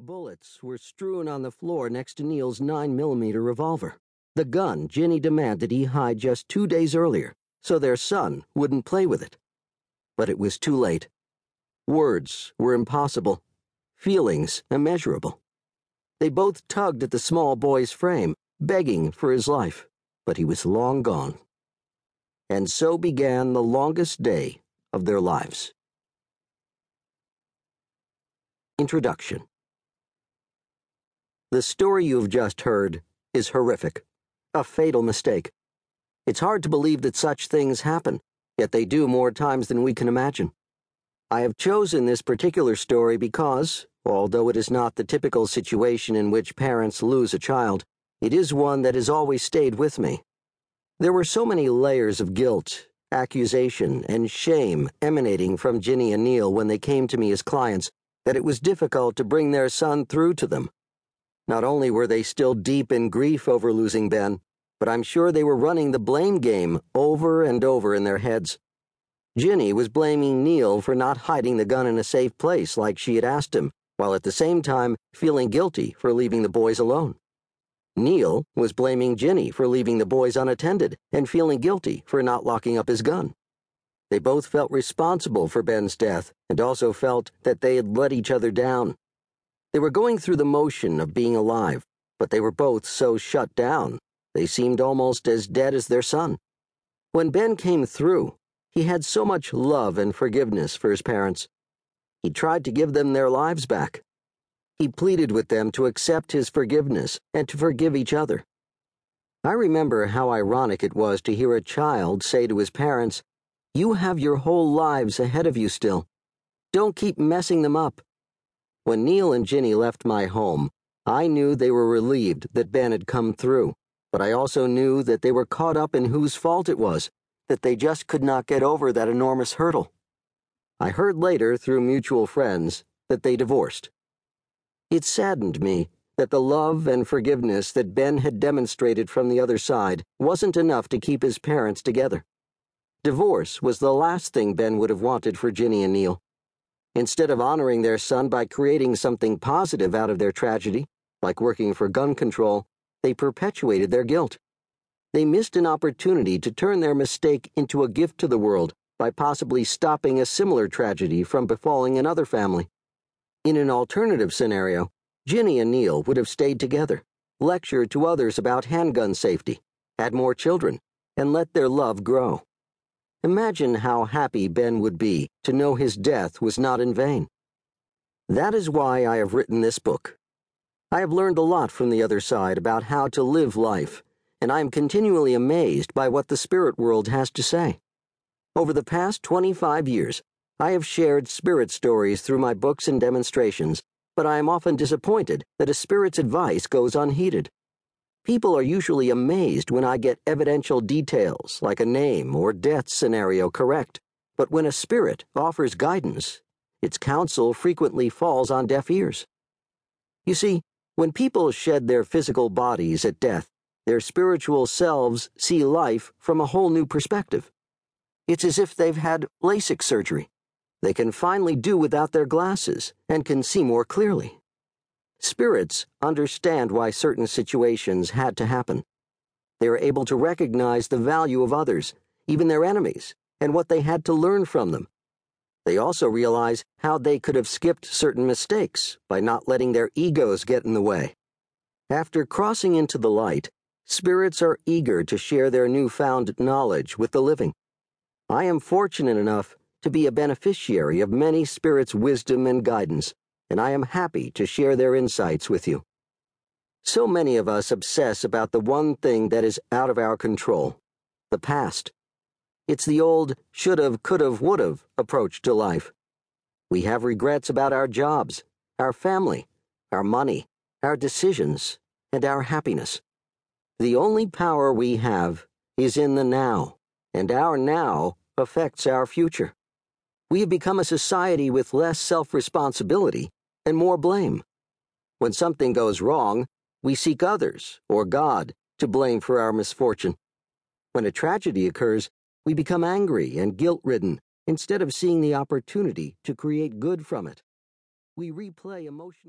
Bullets were strewn on the floor next to Neil's 9mm revolver, the gun Ginny demanded he hide just two days earlier so their son wouldn't play with it. But it was too late. Words were impossible, feelings immeasurable. They both tugged at the small boy's frame, begging for his life, but he was long gone. And so began the longest day of their lives. Introduction the story you've just heard is horrific, a fatal mistake. It's hard to believe that such things happen, yet they do more times than we can imagine. I have chosen this particular story because, although it is not the typical situation in which parents lose a child, it is one that has always stayed with me. There were so many layers of guilt, accusation, and shame emanating from Ginny and Neil when they came to me as clients that it was difficult to bring their son through to them. Not only were they still deep in grief over losing Ben, but I'm sure they were running the blame game over and over in their heads. Ginny was blaming Neil for not hiding the gun in a safe place like she had asked him, while at the same time feeling guilty for leaving the boys alone. Neil was blaming Ginny for leaving the boys unattended and feeling guilty for not locking up his gun. They both felt responsible for Ben's death and also felt that they had let each other down. They were going through the motion of being alive, but they were both so shut down, they seemed almost as dead as their son. When Ben came through, he had so much love and forgiveness for his parents. He tried to give them their lives back. He pleaded with them to accept his forgiveness and to forgive each other. I remember how ironic it was to hear a child say to his parents, You have your whole lives ahead of you still. Don't keep messing them up. When Neil and Ginny left my home, I knew they were relieved that Ben had come through, but I also knew that they were caught up in whose fault it was, that they just could not get over that enormous hurdle. I heard later through mutual friends that they divorced. It saddened me that the love and forgiveness that Ben had demonstrated from the other side wasn't enough to keep his parents together. Divorce was the last thing Ben would have wanted for Ginny and Neil. Instead of honoring their son by creating something positive out of their tragedy, like working for gun control, they perpetuated their guilt. They missed an opportunity to turn their mistake into a gift to the world by possibly stopping a similar tragedy from befalling another family. In an alternative scenario, Ginny and Neil would have stayed together, lectured to others about handgun safety, had more children, and let their love grow. Imagine how happy Ben would be to know his death was not in vain. That is why I have written this book. I have learned a lot from the other side about how to live life, and I am continually amazed by what the spirit world has to say. Over the past 25 years, I have shared spirit stories through my books and demonstrations, but I am often disappointed that a spirit's advice goes unheeded. People are usually amazed when I get evidential details, like a name or death scenario, correct. But when a spirit offers guidance, its counsel frequently falls on deaf ears. You see, when people shed their physical bodies at death, their spiritual selves see life from a whole new perspective. It's as if they've had LASIK surgery. They can finally do without their glasses and can see more clearly. Spirits understand why certain situations had to happen. They are able to recognize the value of others, even their enemies, and what they had to learn from them. They also realize how they could have skipped certain mistakes by not letting their egos get in the way. After crossing into the light, spirits are eager to share their newfound knowledge with the living. I am fortunate enough to be a beneficiary of many spirits' wisdom and guidance and I am happy to share their insights with you. So many of us obsess about the one thing that is out of our control the past. It's the old should've, could've, would've approach to life. We have regrets about our jobs, our family, our money, our decisions, and our happiness. The only power we have is in the now, and our now affects our future. We have become a society with less self responsibility and more blame. When something goes wrong, we seek others, or God, to blame for our misfortune. When a tragedy occurs, we become angry and guilt ridden instead of seeing the opportunity to create good from it. We replay emotional.